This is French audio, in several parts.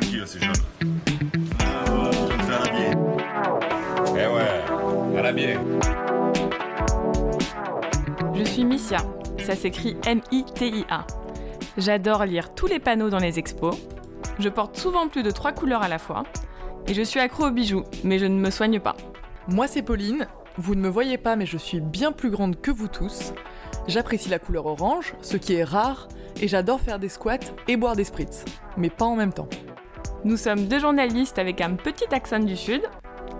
tranquille, ces jeunes? Ah, ça va bien. Eh ouais, bien. Je suis Missia, ça s'écrit M-I-T-I-A. J'adore lire tous les panneaux dans les expos. Je porte souvent plus de trois couleurs à la fois. Et je suis accro aux bijoux, mais je ne me soigne pas. Moi c'est Pauline, vous ne me voyez pas mais je suis bien plus grande que vous tous. J'apprécie la couleur orange, ce qui est rare, et j'adore faire des squats et boire des spritz, mais pas en même temps. Nous sommes deux journalistes avec un petit accent du Sud.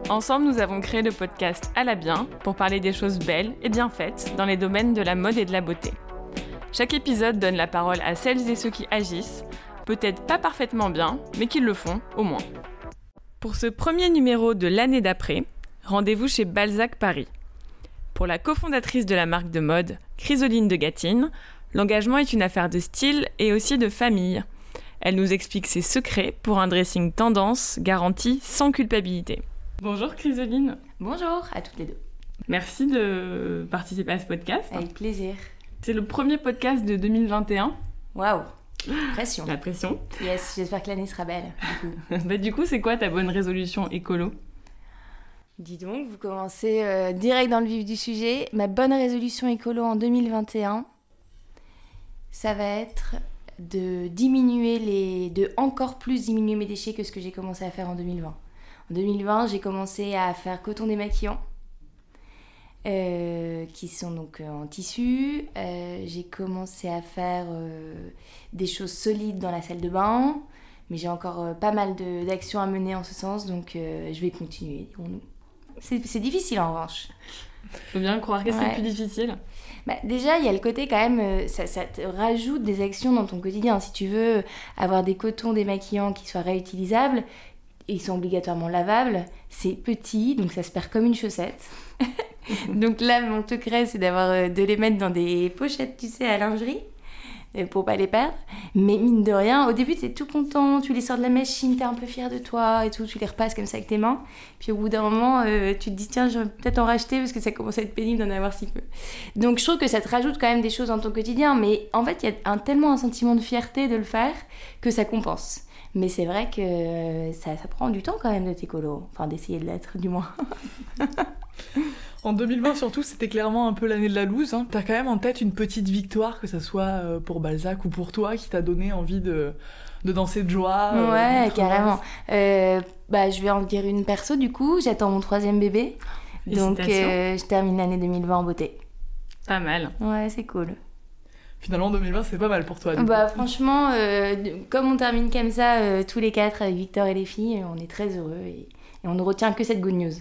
Ensemble, nous avons créé le podcast À la bien pour parler des choses belles et bien faites dans les domaines de la mode et de la beauté. Chaque épisode donne la parole à celles et ceux qui agissent, peut-être pas parfaitement bien, mais qui le font au moins. Pour ce premier numéro de l'année d'après, rendez-vous chez Balzac Paris. Pour la cofondatrice de la marque de mode, Chrysoline de Gatine, l'engagement est une affaire de style et aussi de famille. Elle nous explique ses secrets pour un dressing tendance garanti sans culpabilité. Bonjour Chrysoline. Bonjour à toutes les deux. Merci de participer à ce podcast. Avec plaisir. C'est le premier podcast de 2021. Waouh Pression. La pression. Yes, j'espère que l'année sera belle. Du coup. bah, du coup, c'est quoi ta bonne résolution écolo? Dis donc, vous commencez euh, direct dans le vif du sujet. Ma bonne résolution écolo en 2021, ça va être de diminuer les. de encore plus diminuer mes déchets que ce que j'ai commencé à faire en 2020. En 2020, j'ai commencé à faire coton démaquillant. euh, qui sont donc euh, en tissu. Euh, j'ai commencé à faire euh, des choses solides dans la salle de bain, mais j'ai encore pas mal d'actions à mener en ce sens, donc je vais continuer, dirons-nous. C'est difficile en revanche. Faut bien le croire. Qu'est-ce qui est plus difficile Bah, déjà, il y a le côté quand même, euh, ça, ça te rajoute des actions dans ton quotidien. Si tu veux avoir des cotons démaquillants qui soient réutilisables, ils sont obligatoirement lavables. C'est petit, donc ça se perd comme une chaussette. donc là, mon secret, c'est d'avoir euh, de les mettre dans des pochettes, tu sais, à lingerie. Euh, Pour pas les perdre. Mais mine de rien, au début, t'es tout content, tu les sors de la machine, t'es un peu fier de toi et tout, tu les repasses comme ça avec tes mains. Puis au bout d'un moment, euh, tu te dis, tiens, je vais peut-être en racheter parce que ça commence à être pénible d'en avoir si peu. Donc je trouve que ça te rajoute quand même des choses dans ton quotidien, mais en fait, il y a tellement un sentiment de fierté de le faire que ça compense. Mais c'est vrai que euh, ça, prend du temps quand même d'être écolo, enfin d'essayer de l'être du moins. En 2020 surtout, c'était clairement un peu l'année de la loose. Hein. T'as quand même en tête une petite victoire, que ça soit euh, pour Balzac ou pour toi, qui t'a donné envie de, de danser de joie. euh, ouais, carrément. Euh, bah, je vais en dire une perso du coup, j'attends mon troisième bébé. Donc euh, je termine l'année 2020 en beauté. Pas mal. Ouais, c'est cool. Finalement, 2020, c'est pas mal pour toi. du Bah coup. franchement, euh, comme on termine comme ça euh, tous les quatre avec Victor et les filles, on est très heureux et, et on ne retient que cette good news.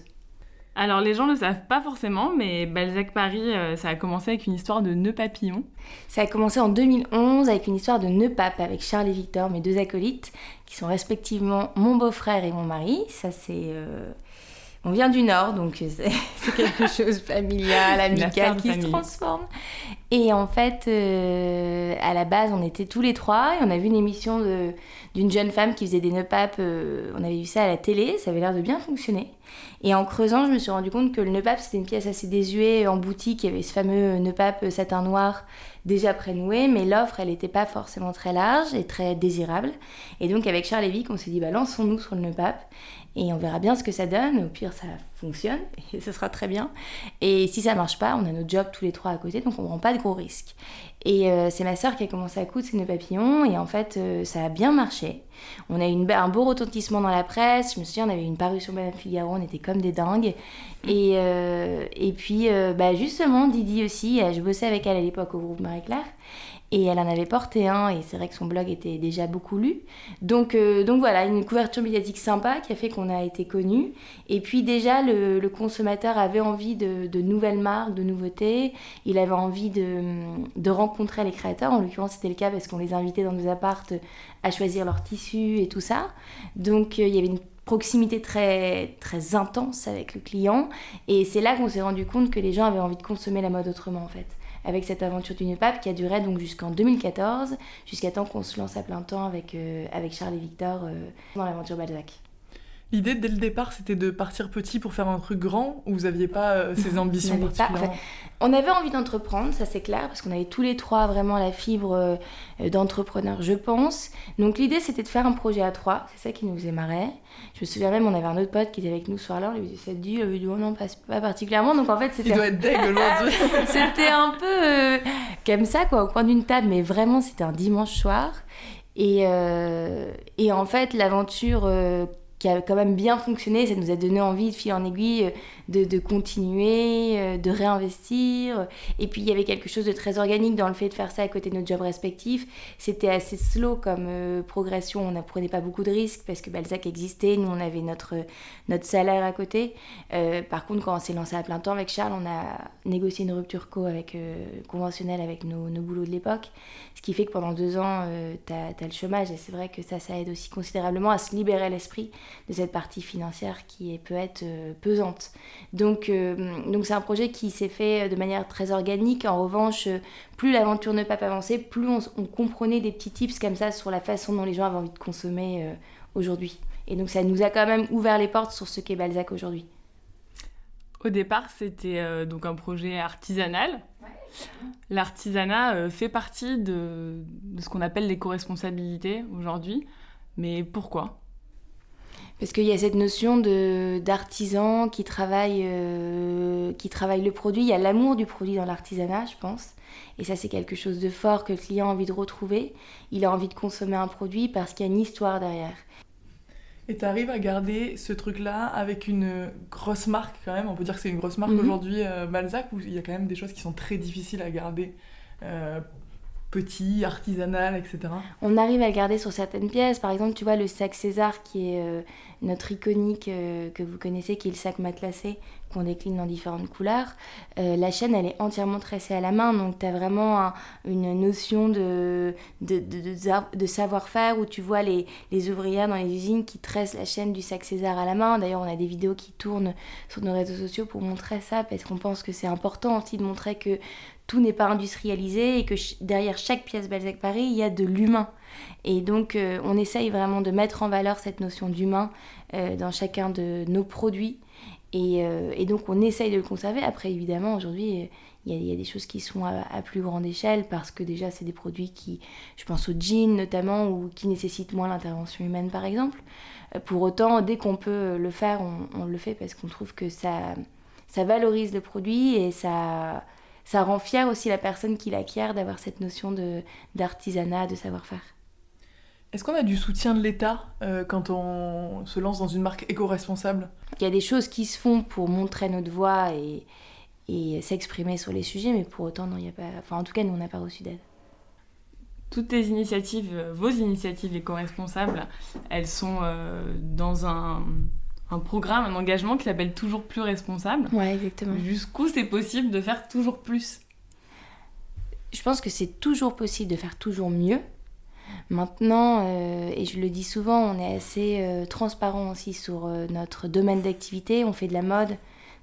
Alors les gens ne le savent pas forcément, mais Balzac Paris, euh, ça a commencé avec une histoire de nœud papillon. Ça a commencé en 2011 avec une histoire de nœud pape avec Charles et Victor, mes deux acolytes, qui sont respectivement mon beau-frère et mon mari. Ça c'est... euh, On vient du Nord, donc c'est quelque chose familial, amical qui se transforme. Et en fait, euh, à la base, on était tous les trois et on a vu une émission de- d'une jeune femme qui faisait des nœuds papes. euh, on avait vu ça à la télé, ça avait l'air de bien fonctionner. Et en creusant, je me suis rendu compte que le nœud pape, c'était une pièce assez désuée en boutique. Il y avait ce fameux nœud pape satin noir déjà prénoué, mais l'offre, elle n'était pas forcément très large et très désirable. Et donc, avec Charles Vic, on s'est dit, bah, lançons-nous sur le nœud pape et on verra bien ce que ça donne. Au pire, ça fonctionne et ce sera très bien. Et si ça marche pas, on a notre job tous les trois à côté, donc on prend pas de gros risques. Et euh, c'est ma sœur qui a commencé à coudre ses nœuds papillons, et en fait, euh, ça a bien marché. On a eu un beau retentissement dans la presse. Je me souviens, on avait une parution Madame Figaro, on était comme des dingues. Et, euh, et puis, bah, justement, Didi aussi, je bossais avec elle à l'époque au groupe Marie-Claire. Et elle en avait porté un, et c'est vrai que son blog était déjà beaucoup lu. Donc, euh, donc voilà, une couverture médiatique sympa qui a fait qu'on a été connus. Et puis déjà, le, le consommateur avait envie de, de nouvelles marques, de nouveautés. Il avait envie de, de rencontrer les créateurs. En l'occurrence, c'était le cas parce qu'on les invitait dans nos appartes à choisir leurs tissus et tout ça. Donc, euh, il y avait une proximité très, très intense avec le client. Et c'est là qu'on s'est rendu compte que les gens avaient envie de consommer la mode autrement, en fait avec cette aventure d'une pape qui a duré donc jusqu'en 2014, jusqu'à temps qu'on se lance à plein temps avec, euh, avec Charles et Victor euh, dans l'aventure Balzac. L'idée dès le départ, c'était de partir petit pour faire un truc grand ou vous aviez pas euh, ces ambitions pas- particulières On avait envie d'entreprendre, ça c'est clair, parce qu'on avait tous les trois vraiment la fibre euh, d'entrepreneur, je pense. Donc l'idée c'était de faire un projet à trois, c'est ça qui nous émarrait. Je me souviens même, on avait un autre pote qui était avec nous ce soir-là, on lui disait ça dit, il avait dit oh non, pas, pas particulièrement. Donc en fait Il c'était doit être deg aujourd'hui. c'était un peu euh, comme ça, quoi, au coin d'une table, mais vraiment, c'était un dimanche soir. Et, euh, et en fait, l'aventure euh, qui a quand même bien fonctionné, ça nous a donné envie de fil en aiguille euh, de, de continuer, euh, de réinvestir. Et puis, il y avait quelque chose de très organique dans le fait de faire ça à côté de nos jobs respectifs. C'était assez slow comme euh, progression, on ne prenait pas beaucoup de risques parce que Balzac existait, nous, on avait notre, notre salaire à côté. Par contre, quand on s'est lancé à plein temps avec Charles, on a négocié une rupture co avec, conventionnelle avec nos, nos boulots de l'époque. Ce qui fait que pendant deux ans, tu as, le chômage. Et c'est vrai que ça, ça aide aussi considérablement à se libérer l'esprit de cette partie financière qui est, peut être euh, pesante. Donc, euh, donc c'est un projet qui s'est fait de manière très organique. En revanche, euh, plus l'aventure ne pas avancer, plus on, on comprenait des petits tips comme ça sur la façon dont les gens avaient envie de consommer euh, aujourd'hui. Et donc ça nous a quand même ouvert les portes sur ce qu'est Balzac aujourd'hui. Au départ, c'était euh, donc un projet artisanal. L'artisanat euh, fait partie de, de ce qu'on appelle l'éco-responsabilité aujourd'hui. Mais pourquoi? Parce qu'il y a cette notion de d'artisan qui travaille euh, qui travaille le produit. Il y a l'amour du produit dans l'artisanat, je pense. Et ça, c'est quelque chose de fort que le client a envie de retrouver. Il a envie de consommer un produit parce qu'il y a une histoire derrière. Et tu arrives à garder ce truc-là avec une grosse marque quand même? On peut dire que c'est une grosse marque Mhm. aujourd'hui, euh, Balzac, où il y a quand même des choses qui sont très difficiles à garder. Euh, petit, artisanal, etc. On arrive à le garder sur certaines pièces. Par exemple, tu vois le sac César qui est euh, notre iconique euh, que vous connaissez, qui est le sac matelassé qu'on décline dans différentes couleurs. Euh, la chaîne, elle est entièrement tressée à la main, donc tu as vraiment un- une notion de- de savoir-faire où tu vois les, les ouvrières dans les usines qui tressent la chaîne du sac César à la main. D'ailleurs, on a des vidéos qui tournent sur nos réseaux sociaux pour montrer ça, parce qu'on pense que c'est important aussi de montrer que tout n'est pas industrialisé et que derrière chaque pièce Balzac Paris, il y a de l'humain. Et donc, euh, on essaye vraiment de mettre en valeur cette notion d'humain euh, dans chacun de nos produits. Et, euh, et donc, on essaye de le conserver. Après, évidemment, aujourd'hui, il y, a- des choses qui sont à, plus grande échelle parce que déjà, c'est des produits qui, je pense au jean notamment, ou qui nécessitent moins l'intervention humaine, par exemple. Pour autant, dès qu'on peut le faire, on, le fait parce qu'on trouve que ça valorise le produit et ça, ça rend fier aussi la personne qui l'acquiert d'avoir cette notion de, d'artisanat, de savoir-faire. Est-ce qu'on a du soutien de l'État euh, quand on se lance dans une marque éco-responsable? Il y a des choses qui se font pour montrer notre voix et, et s'exprimer sur les sujets, mais pour autant, non, il y a pas. Enfin, en tout cas, nous, on n'a pas reçu d'aide. Toutes tes initiatives, euh, vos initiatives éco-responsables, elles sont euh, dans un, un programme, un engagement qui s'appelle Toujours plus responsable. Ouais, exactement. Jusqu'où c'est possible de faire toujours plus? Je pense que c'est toujours possible de faire toujours mieux. Maintenant, euh, et je le dis souvent, on est assez euh, transparent aussi sur euh, notre domaine d'activité. On fait de la mode,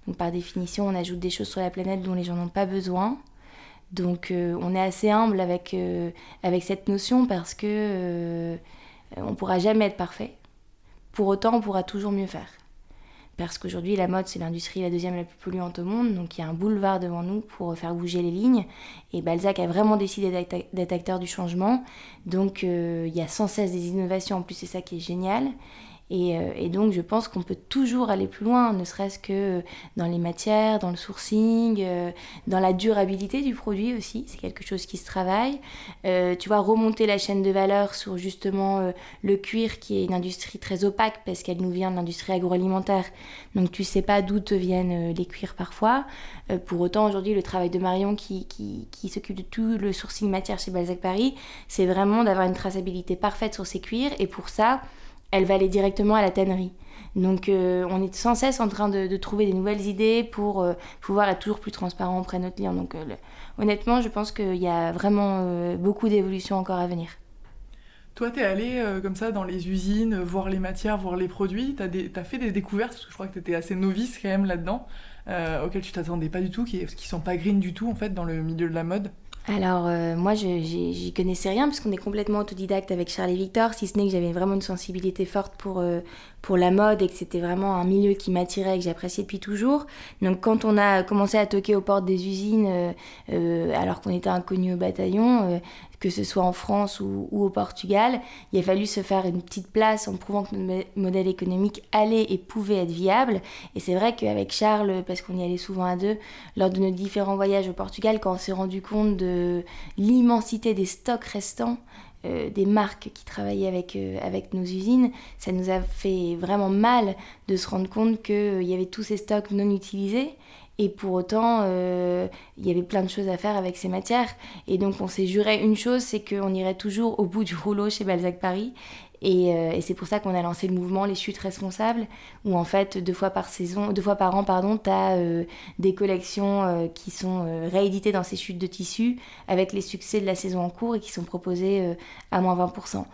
donc par définition, on ajoute des choses sur la planète dont les gens n'ont pas besoin. Donc, on est assez humble avec, avec cette notion parce que on pourra jamais être parfait. Pour autant, on pourra toujours mieux faire. Parce qu'aujourd'hui, la mode, c'est l'industrie la deuxième la plus polluante au monde, donc il y a un boulevard devant nous pour faire bouger les lignes. Et Balzac a vraiment décidé d'être acteur du changement. Donc euh, il y a sans cesse des innovations, en plus c'est ça qui est génial. Et, euh, et donc je pense qu'on peut toujours aller plus loin, ne serait-ce que dans les matières, dans le sourcing, euh, dans la durabilité du produit aussi, c'est quelque chose qui se travaille. Euh, tu vois, remonter la chaîne de valeur sur justement euh, le cuir qui est une industrie très opaque parce qu'elle nous vient de l'industrie agroalimentaire. Donc tu sais pas d'où te viennent euh, les cuirs parfois. Euh, pour autant, aujourd'hui, le travail de Marion qui, qui, qui s'occupe de tout le sourcing matière chez Balzac Paris, c'est vraiment d'avoir une traçabilité parfaite sur ses cuirs. Et pour ça, elle va aller directement à la tannerie. Donc euh, on est sans cesse en train de, trouver des nouvelles idées pour euh, pouvoir être toujours plus transparent auprès de notre client. Donc euh, honnêtement, je pense qu'il y a vraiment beaucoup d'évolutions encore à venir. Toi, t'es allé euh, comme ça dans les usines, voir les matières, voir les produits. Des- t'as fait des découvertes, parce que je crois que t'étais assez novice quand même là-dedans, auxquelles tu t'attendais pas du tout, qui, qui sont pas green du tout en fait dans le milieu de la mode? Alors, euh, moi, j'y connaissais rien parce qu'on est complètement autodidacte avec Charles et Victor, si ce n'est que j'avais vraiment une sensibilité forte pour, euh, pour la mode et que c'était vraiment un milieu qui m'attirait et que j'appréciais depuis toujours. Donc, quand on a commencé à toquer aux portes des usines, euh, euh, alors qu'on était inconnus au bataillon, euh, que ce soit en France ou, ou au Portugal, il a fallu se faire une petite place en prouvant que notre mo- modèle économique allait et pouvait être viable. Et c'est vrai qu'avec Charles, parce qu'on y allait souvent à deux, lors de nos différents voyages au Portugal, quand on s'est rendu compte de l'immensité des stocks restants, euh, des marques qui travaillaient avec, euh, avec nos usines, ça nous a fait vraiment mal de se rendre compte qu'il y avait tous ces stocks non utilisés. Et pour autant, euh, il y avait plein de choses à faire avec ces matières. Et donc, on s'est juré une chose, c'est qu'on irait toujours au bout du rouleau chez Balzac Paris. Et, euh, et c'est pour ça qu'on a lancé le mouvement Les Chutes Responsables, où en fait, deux fois par saison, deux fois par an, tu as des collections euh, qui sont euh, rééditées dans ces chutes de tissus avec les succès de la saison en cours et qui sont proposées euh, à moins 20%.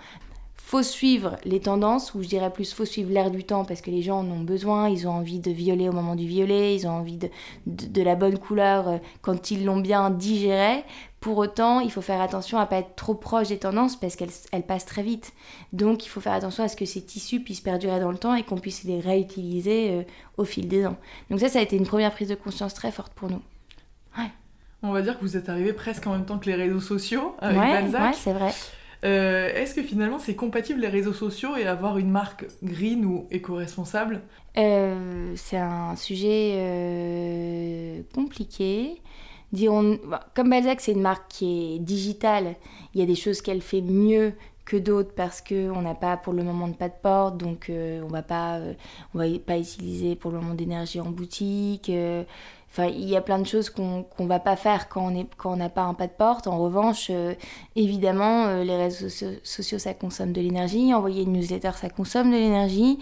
Faut suivre les tendances, ou je dirais plus faut suivre l'air du temps parce que les gens en ont besoin, ils ont envie de violet au moment du violet, ils ont envie de, de, de la bonne couleur euh, quand ils l'ont bien digéré. Pour autant, il faut faire attention à pas être trop proche des tendances parce qu'elles elles passent très vite. Donc il faut faire attention à ce que ces tissus puissent perdurer dans le temps et qu'on puisse les réutiliser euh, au fil des ans. Donc ça, ça a été une première prise de conscience très forte pour nous. On va dire que vous êtes arrivé presque en même temps que les réseaux sociaux avec ouais, Balzac. ouais, c'est vrai. Euh, Est-ce que finalement c'est compatible les réseaux sociaux et avoir une marque green ou éco-responsable? Euh, c'est un sujet euh, compliqué. Comme Balzac, c'est une marque qui est digitale, il y a des choses qu'elle fait mieux que d'autres parce qu'on n'a pas pour le moment de pas de porte, donc euh, on va pas, euh, va pas utiliser pour le moment d'énergie en boutique. Enfin, il y a plein de choses qu'on qu'on va pas faire quand on est quand on n'a pas un pas de porte. En revanche, euh, évidemment, euh, les réseaux so- sociaux, ça consomme de l'énergie. Envoyer une newsletter, ça consomme de l'énergie.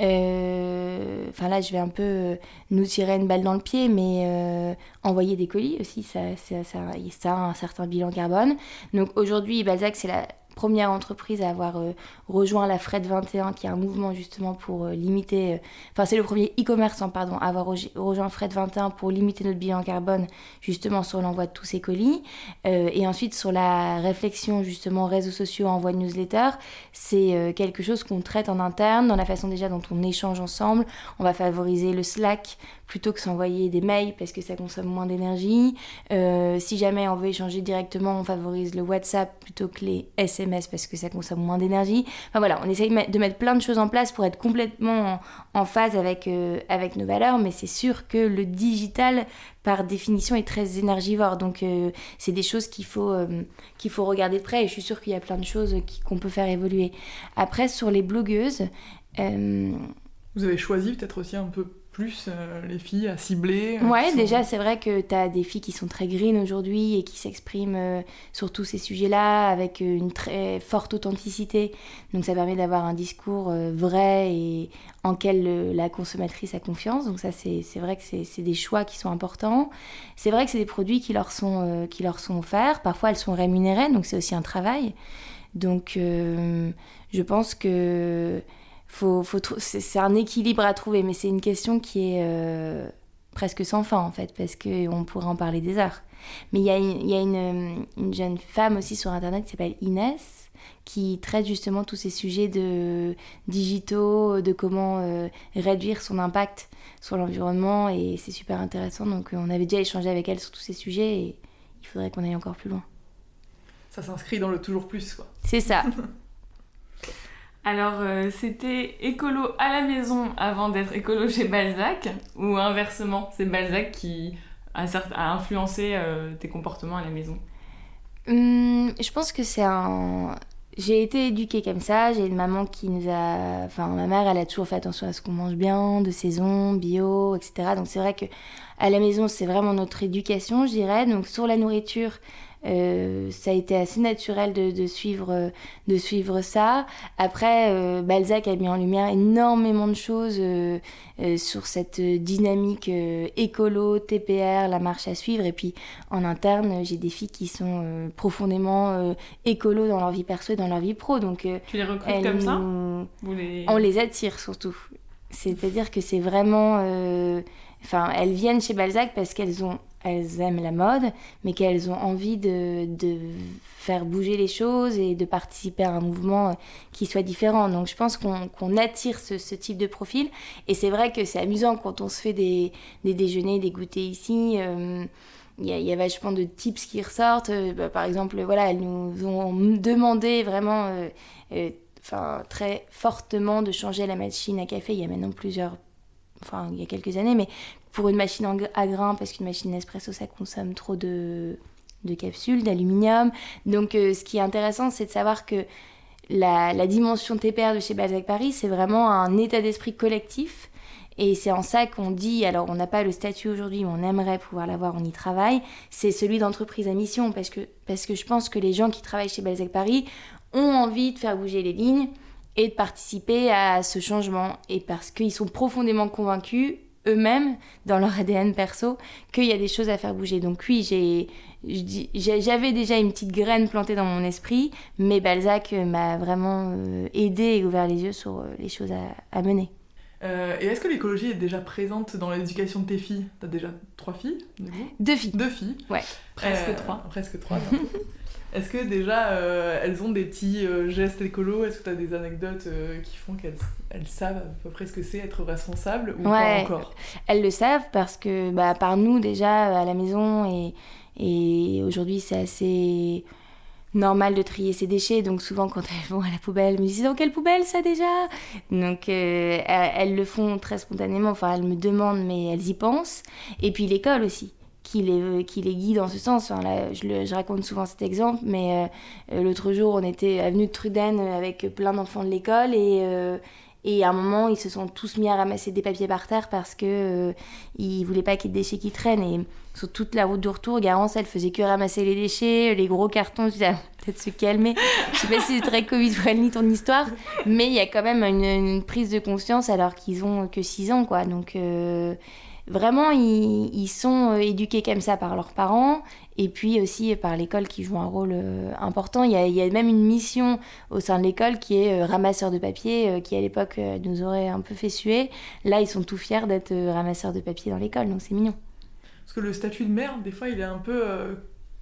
Euh, Enfin là, je vais un peu nous tirer une balle dans le pied, mais envoyer des colis aussi, ça, ça, ça, ça a un certain bilan carbone. Donc aujourd'hui, Balzac, c'est la première entreprise à avoir euh, rejoint la Fred 21, qui est un mouvement justement pour euh, limiter. euh, Enfin, c'est le premier e-commerçant, pardon, à avoir rejo- rejoint Fred 21 pour limiter notre bilan carbone, justement sur l'envoi de tous ces colis. Et ensuite, sur la réflexion, justement, réseaux sociaux, envoi de newsletter, c'est quelque chose qu'on traite en interne, dans la façon déjà dont on échange ensemble. On va favoriser le Slack plutôt que s'envoyer des mails parce que ça consomme moins d'énergie. Euh, si jamais on veut échanger directement, on favorise le WhatsApp plutôt que les SMS parce que ça consomme moins d'énergie. Enfin voilà, on essaye de mettre- plein de choses en place pour être complètement en, phase avec, euh, avec nos valeurs, mais c'est sûr que le digital, par définition, est très énergivore. Donc euh, c'est des choses qu'il faut, qu'il faut regarder de près et je suis sûre qu'il y a plein de choses qu'on peut faire évoluer. Après, sur les blogueuses, Vous avez choisi peut-être aussi un peu plus euh, les filles à cibler euh, Ouais, sont- déjà, c'est vrai que tu as des filles qui sont très green aujourd'hui et qui s'expriment euh, sur tous ces sujets-là avec euh, une très forte authenticité. Donc, ça permet d'avoir un discours vrai et en quel la consommatrice a confiance. Donc, ça, c'est vrai que c'est des choix qui sont importants. C'est vrai que c'est des produits qui leur, sont, qui leur sont offerts. Parfois, elles sont rémunérées, donc c'est aussi un travail. Donc, je pense que faut, faut c'est un équilibre à trouver, mais c'est une question qui est euh, presque sans fin en fait, parce qu'on pourrait en parler des heures. Mais il y a, y a une, une jeune femme aussi sur internet qui s'appelle Inès, qui traite justement tous ces sujets de digitaux, de comment euh, réduire son impact sur l'environnement, et c'est super intéressant. Donc euh, on avait déjà échangé avec elle sur tous ces sujets, et il faudrait qu'on aille encore plus loin. Ça s'inscrit dans le toujours plus, quoi. C'est ça. Alors, euh, c'était écolo à la maison avant d'être écolo chez Balzac, ou inversement, c'est Balzac qui a, influencé euh, tes comportements à la maison Hum, je pense que c'est un. J'ai été éduquée comme ça. J'ai une maman qui nous a. Enfin, ma mère, elle a toujours fait attention à ce qu'on mange bien, de saison, bio, etc. Donc c'est vrai que à la maison, c'est vraiment notre éducation, je dirais. Donc sur la nourriture, euh, ça a été assez naturel de, de suivre, de suivre ça. Après, euh, Balzac a mis en lumière énormément de choses euh, euh, sur cette dynamique euh, écolo, TPR, la marche à suivre. Et puis en interne, j'ai des filles qui sont euh, profondément euh, écolo dans leur vie perso et dans leur vie pro. Donc euh, Tu les recrutes comme ça Vous les- on les attire surtout. C'est-à-dire que c'est vraiment. euh, Enfin, elles viennent chez Balzac parce qu'elles ont elles aiment la mode, mais qu'elles ont envie de, de, faire bouger les choses et de participer à un mouvement euh, qui soit différent. Donc je pense qu'on attire ce, type de profil. Et c'est vrai que c'est amusant quand on se fait des, des déjeuners, des goûters ici. Euh, il y, a, y, a vachement de tips qui ressortent. Euh, bah, par exemple, voilà, elles nous ont demandé vraiment, enfin très fortement de changer la machine à café. Il y a maintenant plusieurs, enfin il y a quelques années, mais pour une machine à grains, parce qu'une machine espresso, ça consomme trop de, capsules, d'aluminium. Donc euh, ce qui est intéressant, c'est de savoir que la, la, dimension TPR de chez Balzac Paris, c'est vraiment un état d'esprit collectif. Et c'est en ça qu'on dit, alors on n'a pas le statut aujourd'hui, mais on aimerait pouvoir l'avoir, on y travaille, c'est celui d'entreprise à mission, parce que, parce que je pense que les gens qui travaillent chez Balzac Paris ont envie de faire bouger les lignes et de participer à ce changement, et parce qu'ils sont profondément convaincus eux-mêmes, dans leur ADN perso, qu'il y a des choses à faire bouger. Donc oui, j'ai, j'avais déjà une petite graine plantée dans mon esprit, mais Balzac m'a vraiment euh, aidé et ouvert les yeux sur euh, les choses à, mener. Euh, et est-ce que l'écologie est déjà présente dans l'éducation de tes filles? T'as déjà trois filles Deux filles. Deux filles Ouais. Presque trois. Presque trois. Est-ce que déjà euh, elles ont des petits euh, gestes écolos? Est-ce que tu as des anecdotes euh, qui font qu'elles elles savent à peu près ce que c'est être responsable ou pas encore? Elles le savent parce que bah, par nous déjà à la maison et, et aujourd'hui c'est assez normal de trier ses déchets. Donc souvent quand elles vont à la poubelle elles me disent dans quelle poubelle ça déjà donc elles le font très spontanément. Enfin elles me demandent mais elles y pensent. Et puis l'école aussi qui les, qui les guide dans ce sens. Je, raconte souvent cet exemple, mais euh, euh, l'autre jour, on était avenue de Truden avec plein d'enfants de l'école et, euh, à un moment, ils se sont tous mis à ramasser des papiers par terre parce que euh, ils voulaient pas qu'il y ait de déchets qui traînent. Et sur toute la route de retour, Garance, elle faisait que ramasser les déchets, les gros cartons. Je disais, peut-être se calmer. Je sais pas si c'est très Covid-friendly ton histoire, mais il y a quand même une, une, prise de conscience alors qu'ils ont que 6 ans, quoi. Donc vraiment, ils, sont euh, éduqués comme ça par leurs parents et puis aussi par l'école qui joue un rôle euh, important. Il y, a, même une mission au sein de l'école qui est euh, ramasseur de papier, qui à l'époque nous aurait un peu fait suer. Là, ils sont tout fiers d'être ramasseurs de papier dans l'école, donc c'est mignon. Parce que le statut de mère, des fois, il est un peu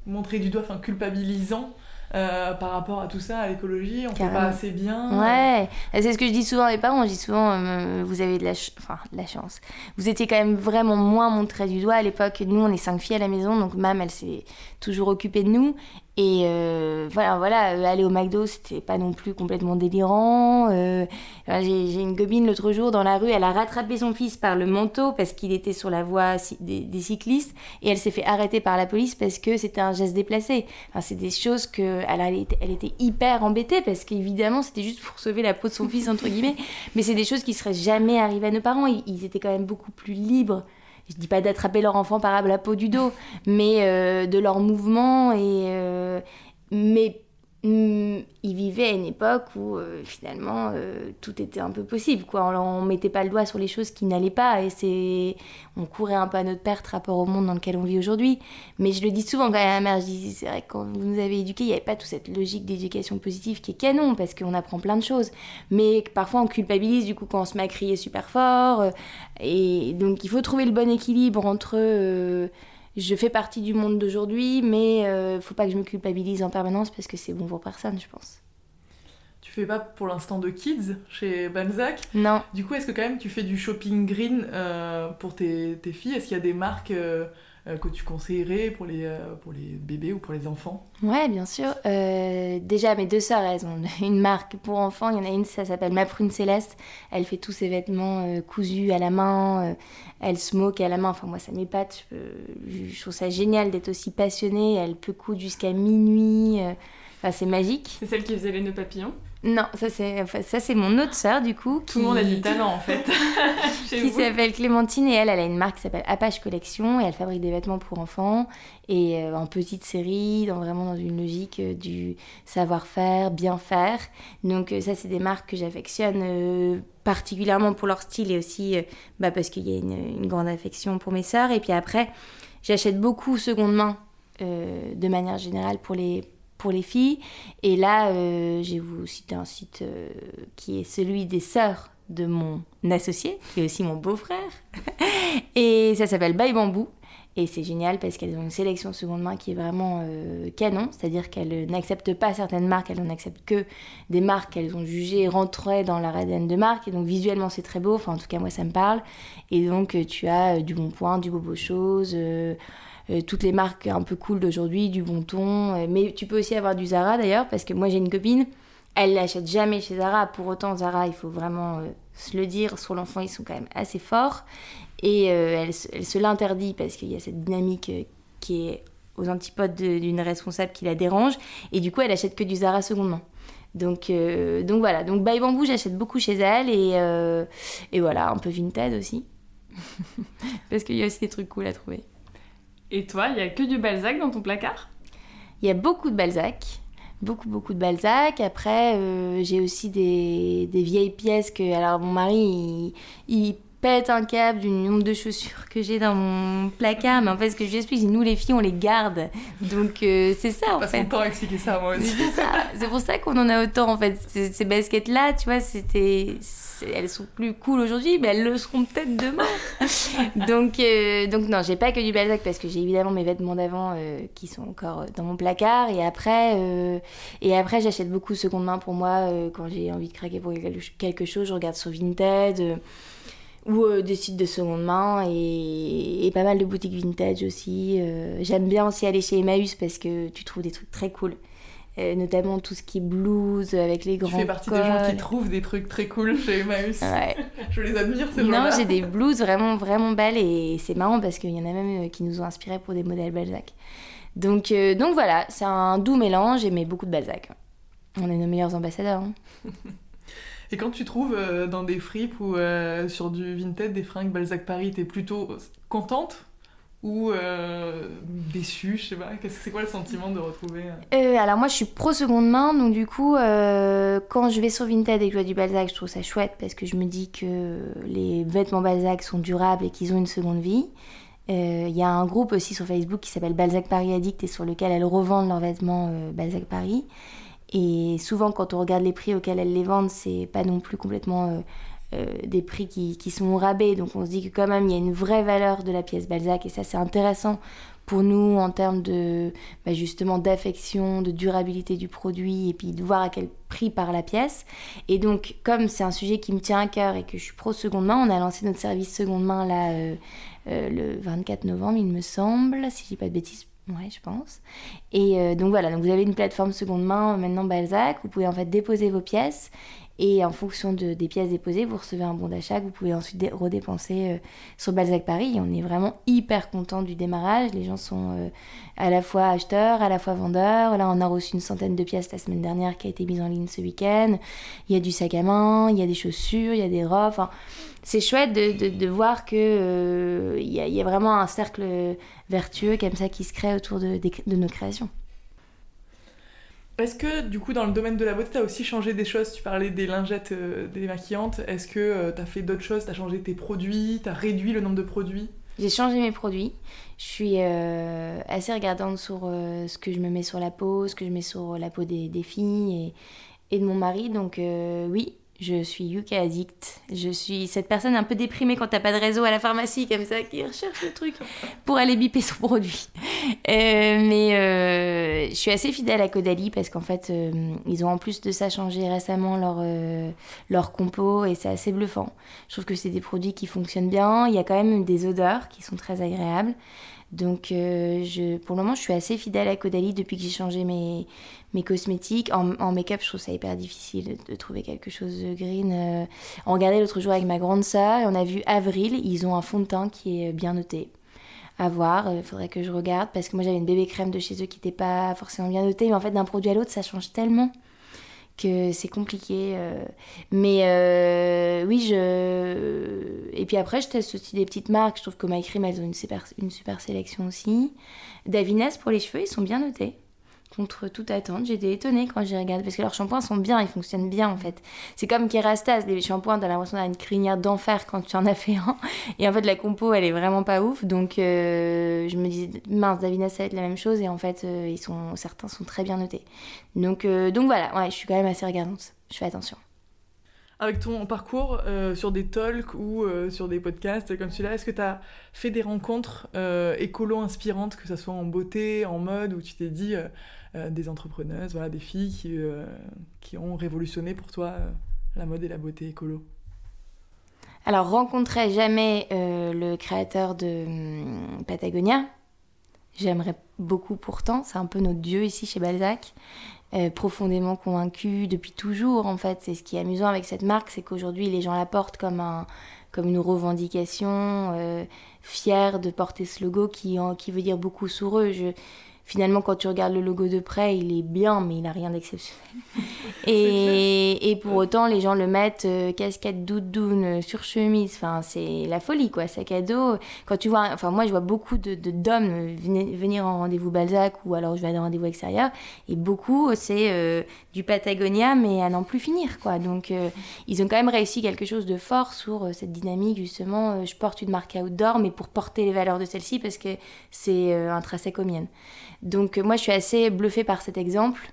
montré du doigt, enfin culpabilisant. Euh, par rapport à tout ça, à l'écologie, on fait pas assez bien. Ouais, c'est ce que je dis souvent à mes parents. Je dis souvent, euh, vous avez de la, enfin, de la chance. Vous étiez quand même vraiment moins montré du doigt à l'époque. Nous, on est cinq filles à la maison, donc mam, elle s'est toujours occupée de nous. Et euh, voilà, voilà, euh, aller au McDo, c'était pas non plus complètement délirant. Euh, j'ai une gobine l'autre jour dans la rue, elle a rattrapé son fils par le manteau parce qu'il était sur la voie des, cyclistes et elle s'est fait arrêter par la police parce que c'était un geste déplacé. Enfin, c'est des choses que elle, elle, était, hyper embêtée parce qu'évidemment c'était juste pour sauver la peau de son fils entre guillemets. Mais c'est des choses qui seraient jamais arrivées à nos parents. Ils étaient quand même beaucoup plus libres je dis pas d'attraper leur enfant par la peau du dos, mais euh, de leur mouvement et euh, mais Mm, ils vivaient à une époque où euh, finalement euh, tout était un peu possible quoi. On, mettait pas le doigt sur les choses qui n'allaient pas et c'est on courait un peu à notre perte rapport au monde dans lequel on vit aujourd'hui. Mais je le dis souvent quand à ma mère je dis c'est vrai que quand vous nous avez éduqués il n'y avait pas toute cette logique d'éducation positive qui est canon parce qu'on apprend plein de choses. Mais parfois on culpabilise du coup quand on se met à crier super fort euh, et donc il faut trouver le bon équilibre entre je fais partie du monde d'aujourd'hui, mais euh, faut pas que je me culpabilise en permanence parce que c'est bon pour personne, je pense. Tu fais pas pour l'instant de kids chez Balzac? Non. Du coup, est-ce que quand même tu fais du shopping green euh, pour tes, tes filles? Est-ce qu'il y a des marques euh, que tu conseillerais pour les, euh, pour les bébés ou pour les enfants Ouais, bien sûr. Euh, déjà, mes deux sœurs, elles ont une marque pour enfants. Il y en a une, ça s'appelle Ma Prune Céleste. Elle fait tous ses vêtements cousus à la main. elle smoke à la main. Enfin, moi, ça m'épate. Je, je, trouve ça génial d'être aussi passionnée. Elle peut coudre jusqu'à minuit. Enfin, c'est magique. C'est celle qui faisait les nœuds papillons non, ça c'est ça c'est mon autre sœur du coup. Tout le monde a du talent en fait. qui s'appelle Clémentine et elle, elle a une marque qui s'appelle Apache Collection et elle fabrique des vêtements pour enfants et euh, en petite série, dans vraiment dans une logique euh, du savoir-faire, bien faire. Donc euh, ça c'est des marques que j'affectionne particulièrement pour leur style et aussi bah, parce qu'il y a une, une, grande affection pour mes sœurs. Et puis après, j'achète beaucoup seconde main de manière générale pour les pour les filles. Et là, euh, je vous citer un site euh, qui est celui des sœurs de mon associé, qui est aussi mon beau-frère. et ça s'appelle Bye Bambou. Et c'est génial parce qu'elles ont une sélection seconde main qui est vraiment euh, canon, c'est-à-dire qu'elles n'acceptent pas certaines marques, elles n'acceptent que des marques qu'elles ont jugées rentraient dans leur ADN de marque. Et donc visuellement c'est très beau, enfin en tout cas moi ça me parle. Et donc tu as euh, du Bon Point, du Bobo Chose, euh, euh, toutes les marques un peu cool d'aujourd'hui, du Bon Ton. euh, mais tu peux aussi avoir du Zara d'ailleurs, parce que moi j'ai une copine, elle n'achète jamais chez Zara. Pour autant Zara, il faut vraiment euh, se le dire, sur l'enfant ils sont quand même assez forts. Et euh, elle, se- l'interdit parce qu'il y a cette dynamique euh, qui est aux antipodes de- d'une responsable qui la dérange. Et du coup, elle achète que du Zara seconde main. Donc, euh, donc voilà. Donc By Bamboo, j'achète beaucoup chez elle. Et, euh, et voilà, un peu Vinted aussi. parce qu'il y a aussi des trucs cool à trouver. Et toi, il y a que du Balzac dans ton placard? Il y a beaucoup de Balzac. Beaucoup, beaucoup de Balzac. Après, euh, j'ai aussi des, vieilles pièces que. Alors, mon mari, il pète un câble du nombre de chaussures que j'ai dans mon placard. Mais en fait, ce que je lui explique, nous, les filles, on les garde. Donc, euh, c'est ça, en Passe fait. temps à expliquer ça moi aussi. C'est pour ça qu'on en a autant en fait. Ces, ces baskets-là, tu vois, c'était, elles sont plus cool aujourd'hui, mais elles le seront peut-être demain. donc, euh, donc non, j'ai pas que du Balzac parce que j'ai évidemment mes vêtements d'avant euh, qui sont encore dans mon placard. Et après, et après, j'achète beaucoup seconde main pour moi quand j'ai envie de craquer pour quelque- quelque chose. Je regarde sur Vinted. Ou euh, des sites de seconde main et, et pas mal de boutiques vintage aussi. Euh, J'aime bien aussi aller chez Emmaüs parce que tu trouves des trucs très cool. Euh, notamment tout ce qui est blues avec les Tu grands fais partie des gens qui trouvent des trucs très cool chez Emmaüs. Ouais. Je les admire ces gens-là. Non, j'ai des blouses vraiment, vraiment belles et c'est marrant parce qu'il y en a même qui nous ont inspirés pour des modèles Balzac. Donc, donc voilà, c'est un doux mélange et mais beaucoup de Balzac. On est nos meilleurs ambassadeurs. hein. Et quand tu trouves euh, dans des fripes ou euh, sur du Vinted des fringues Balzac Paris, t'es plutôt contente ou euh, déçue, je sais pas? C'est quoi le sentiment de retrouver alors moi je suis pro seconde main, donc du coup quand je vais sur Vinted et que je vois du Balzac, je trouve ça chouette parce que je me dis que les vêtements Balzac sont durables et qu'ils ont une seconde vie. Il y a un groupe aussi sur Facebook qui s'appelle Balzac Paris Addict et sur lequel elles revendent leurs vêtements Balzac Paris. Et souvent quand on regarde les prix auxquels elles les vendent, c'est pas non plus complètement euh, euh, des prix qui, qui sont rabais. Donc on se dit que quand même il y a une vraie valeur de la pièce Balzac et ça c'est intéressant pour nous en termes de bah, justement d'affection, de durabilité du produit et puis de voir à quel prix part la pièce. Et donc comme c'est un sujet qui me tient à cœur et que je suis pro seconde main, on a lancé notre service seconde main là euh, le 24 novembre il me semble, si je dis pas de bêtises. Ouais, je pense. Et euh, donc voilà, vous avez une plateforme seconde main euh, maintenant Balzac. Vous pouvez en fait déposer vos pièces et en fonction de, des pièces déposées, vous recevez un bon d'achat que vous pouvez ensuite dé- redépenser euh, sur Balzac Paris. On est vraiment hyper content du démarrage. Les gens sont euh, à la fois acheteurs, à la fois vendeurs. Là, on a reçu une centaine de pièces la semaine dernière qui a été mise en ligne ce week-end. Il y a du sac à main, il y a des chaussures, il y a des robes. C'est chouette de, voir que euh, il y, a, il y a vraiment un cercle vertueux comme ça qui se crée autour de nos créations. Est-ce que du coup dans le domaine de la beauté t'as aussi changé des choses Tu parlais des lingettes euh, démaquillantes. Est-ce que euh, t'as fait d'autres choses? T'as changé tes produits? T'as réduit le nombre de produits? J'ai changé mes produits. Je suis euh, assez regardante sur ce que je me mets sur la peau, ce que je mets sur la peau des, filles et, de mon mari. Donc oui, je suis Yuka addict. Je suis cette personne un peu déprimée quand t'as pas de réseau à la pharmacie comme ça qui recherche le truc pour aller biper son produit. Euh, mais euh, je suis assez fidèle à Caudalie parce qu'en fait euh, ils ont en plus de ça changé récemment leur leur compo et c'est assez bluffant. Je trouve que c'est des produits qui fonctionnent bien. Il y a quand même des odeurs qui sont très agréables. Donc, euh, je, pour le moment, je suis assez fidèle à Caudalie depuis que j'ai changé mes, mes cosmétiques. En, en make-up, je trouve ça hyper difficile de trouver quelque chose de green. Euh, on regardait l'autre jour avec ma grande sœur et on a vu Avril. Ils ont un fond de teint qui est bien noté. À voir, il faudrait que je regarde parce que moi j'avais une bébé crème de chez eux qui n'était pas forcément bien notée. Mais en fait, d'un produit à l'autre, ça change tellement que c'est compliqué. euh. Mais euh, oui, je. Et puis après, je teste aussi des petites marques. Je trouve que My elles ont une super, une super sélection aussi. Davines, pour les cheveux, ils sont bien notés. Contre toute attente, j'étais étonnée quand j'ai regardé parce que leurs shampoings sont bien, ils fonctionnent bien en fait. C'est comme Kerastase, les shampoings, t'as l'impression d'avoir une crinière d'enfer quand tu en as fait un. Et en fait, la compo, elle est vraiment pas ouf. Donc, euh, je me disais, mince, Davines, ça va être la même chose. Et en fait, euh, ils sont, certains sont très bien notés. Donc, euh, donc voilà, ouais, je suis quand même assez regardante. Je fais attention. Avec ton parcours sur des talks ou sur des podcasts comme celui-là, est-ce que tu as fait des rencontres écolo inspirantes, que ce soit en beauté, en mode, où tu t'es dit des entrepreneuses, voilà, des filles qui, euh, qui ont révolutionné pour toi euh, la mode et la beauté écolo Alors, rencontrerai jamais euh, le créateur de hum, Patagonia. J'aimerais beaucoup pourtant, c'est un peu notre dieu ici chez Balzac. Euh, profondément convaincu depuis toujours en fait. C'est ce qui est amusant avec cette marque, c'est qu'aujourd'hui les gens la portent comme, un, comme une revendication, euh, fière de porter ce logo qui, qui veut dire beaucoup sur eux. Finalement, quand tu regardes le logo de près, il est bien, mais il n'a rien d'exceptionnel. Et, et pour autant, les gens le mettent euh, casquette doudoune euh, sur chemise. Enfin, c'est la folie, quoi. Sac à dos. Quand tu vois, enfin, moi, je vois beaucoup de d'hommes venir- en rendez-vous Balzac ou alors je vais à des rendez-vous extérieurs. Et beaucoup, c'est euh, du Patagonia, mais à n'en plus finir, quoi. Donc, euh, ils ont quand même réussi quelque chose de fort sur cette dynamique, justement. je porte une marque outdoor, mais pour porter les valeurs de celle-ci, parce que c'est intrinsèque aux miennes. Donc, euh, moi, je suis assez bluffée par cet exemple.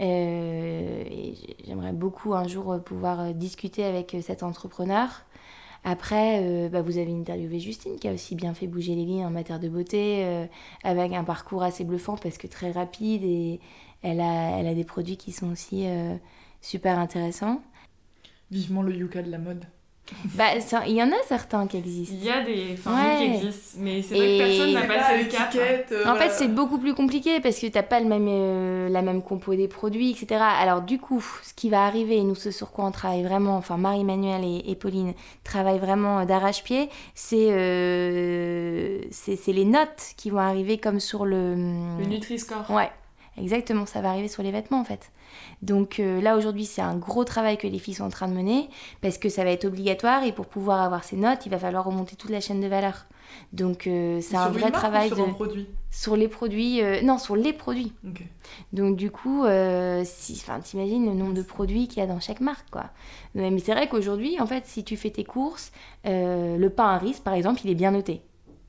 Euh, et j'aimerais beaucoup un jour euh, pouvoir discuter avec cet entrepreneur. Après, bah, vous avez interviewé Justine qui a aussi bien fait bouger les lignes en matière de beauté, avec un parcours assez bluffant parce que très rapide et elle a, elle a des produits qui sont aussi super intéressants. Vivement le yucca de la mode. Bah, il y en a certains qui existent. Il y a des formules Ouais. qui existent, mais c'est vrai que personne n'a passé pas le cap. euh, En voilà. fait, c'est beaucoup plus compliqué parce que t'as pas le même, euh, la même compo des produits, etc. Alors, du coup, ce qui va arriver, et nous, ce sur quoi on travaille vraiment, enfin, Marie-Emmanuelle et, et Pauline travaillent vraiment euh, d'arrache-pied, c'est euh, c'est c'est les notes qui vont arriver comme sur le. Le Nutri-Score. Ouais, exactement, ça va arriver sur les vêtements en fait. Donc euh, là aujourd'hui c'est un gros travail que les filles sont en train de mener parce que ça va être obligatoire et pour pouvoir avoir ces notes il va falloir remonter toute la chaîne de valeur. Donc euh, c'est un vrai travail sur de... un produit? sur les produits, euh, non sur les produits. Donc du coup, si, enfin, t'imagines le nombre de produits qu'il y a dans chaque marque, quoi. Mais c'est vrai qu'aujourd'hui, en fait, si tu fais tes courses, le pain à riz, par exemple, il est bien noté.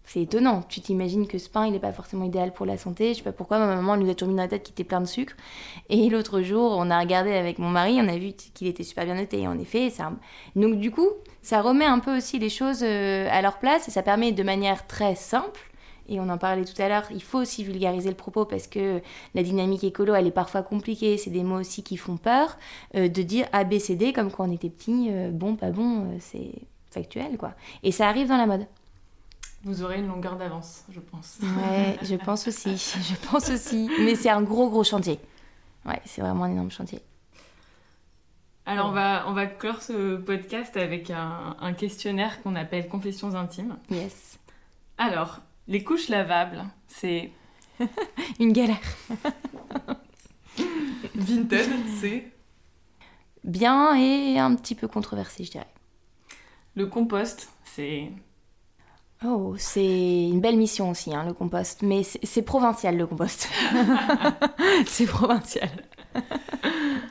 C'est étonnant. Tu t'imagines que ce pain, il n'est pas forcément idéal pour la santé. Je sais pas pourquoi, ma maman elle nous a toujours mis dans la tête qu'il était plein de sucre. Et l'autre jour, on a regardé avec mon mari, on a vu qu'il était super bien noté. Et en effet, un... donc du coup, ça remet un peu aussi les choses euh, à leur place et ça permet de manière très simple. Et on en parlait tout à l'heure, il faut aussi vulgariser le propos parce que la dynamique écolo, elle est parfois compliquée, c'est des mots aussi qui font peur, euh, de dire A, B, C, D, comme quand on était petit, euh, bon, pas bon, c'est factuel, quoi. Et ça arrive dans la mode. Vous aurez une longueur d'avance, je pense. Ouais, je pense aussi, je pense aussi. Mais c'est un gros, gros chantier. Ouais, c'est vraiment un énorme chantier. Alors, on va, on va clore ce podcast avec un, un questionnaire qu'on appelle Confessions intimes. Yes. Alors, les couches lavables, c'est Une galère. Vinted, c'est Bien et un petit peu controversé, je dirais. le compost, c'est Oh, c'est une belle mission aussi, hein, le compost. Mais c'est provincial, le compost. c'est provincial.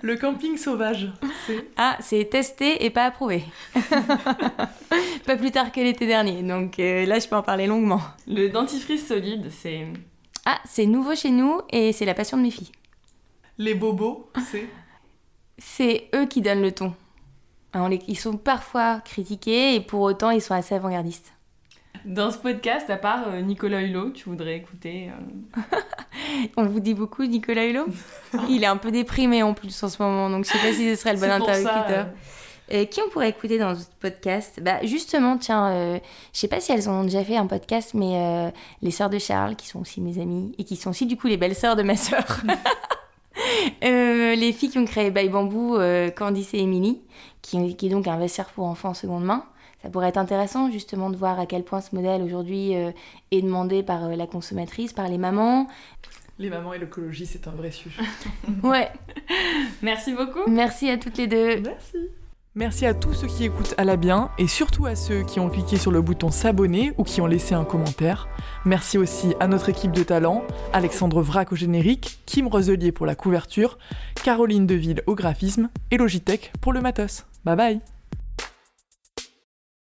le camping sauvage. C'est Ah, c'est testé et pas approuvé. pas plus tard que l'été dernier, donc euh, là je peux en parler longuement. le dentifrice solide, c'est Ah, c'est nouveau chez nous et c'est la passion de mes filles. les bobos, c'est C'est eux qui donnent le ton. Alors, les- ils sont parfois critiqués et pour autant ils sont assez avant-gardistes. Dans ce podcast, à part euh, Nicolas Hulot, tu voudrais écouter euh, On vous dit beaucoup Nicolas Hulot Il est un peu déprimé en plus en ce moment, donc je sais pas si ce serait le bon interlocuteur. euh, qui on pourrait écouter dans ce podcast? Bah justement, tiens, euh, je sais pas si elles ont déjà fait un podcast, mais euh, les sœurs de Charles, qui sont aussi mes amies, et qui sont aussi du coup les belles sœurs de ma sœur. Les filles qui ont créé By Bamboo, Candice et Émilie, qui, qui est donc un vestiaire pour enfants en seconde main. Ça pourrait être intéressant justement de voir à quel point ce modèle aujourd'hui euh, est demandé par euh, la consommatrice, par les mamans. les mamans et l'écologie, c'est un vrai sujet. Ouais, Merci beaucoup. merci à toutes les deux. Merci. Merci à tous ceux qui écoutent à la bien et surtout à ceux qui ont cliqué sur le bouton s'abonner ou qui ont laissé un commentaire. Merci aussi à notre équipe de talent, Alexandre Vrac au générique, Kim Roselier pour la couverture, Caroline Deville au graphisme et Logitech pour le matos. Bye bye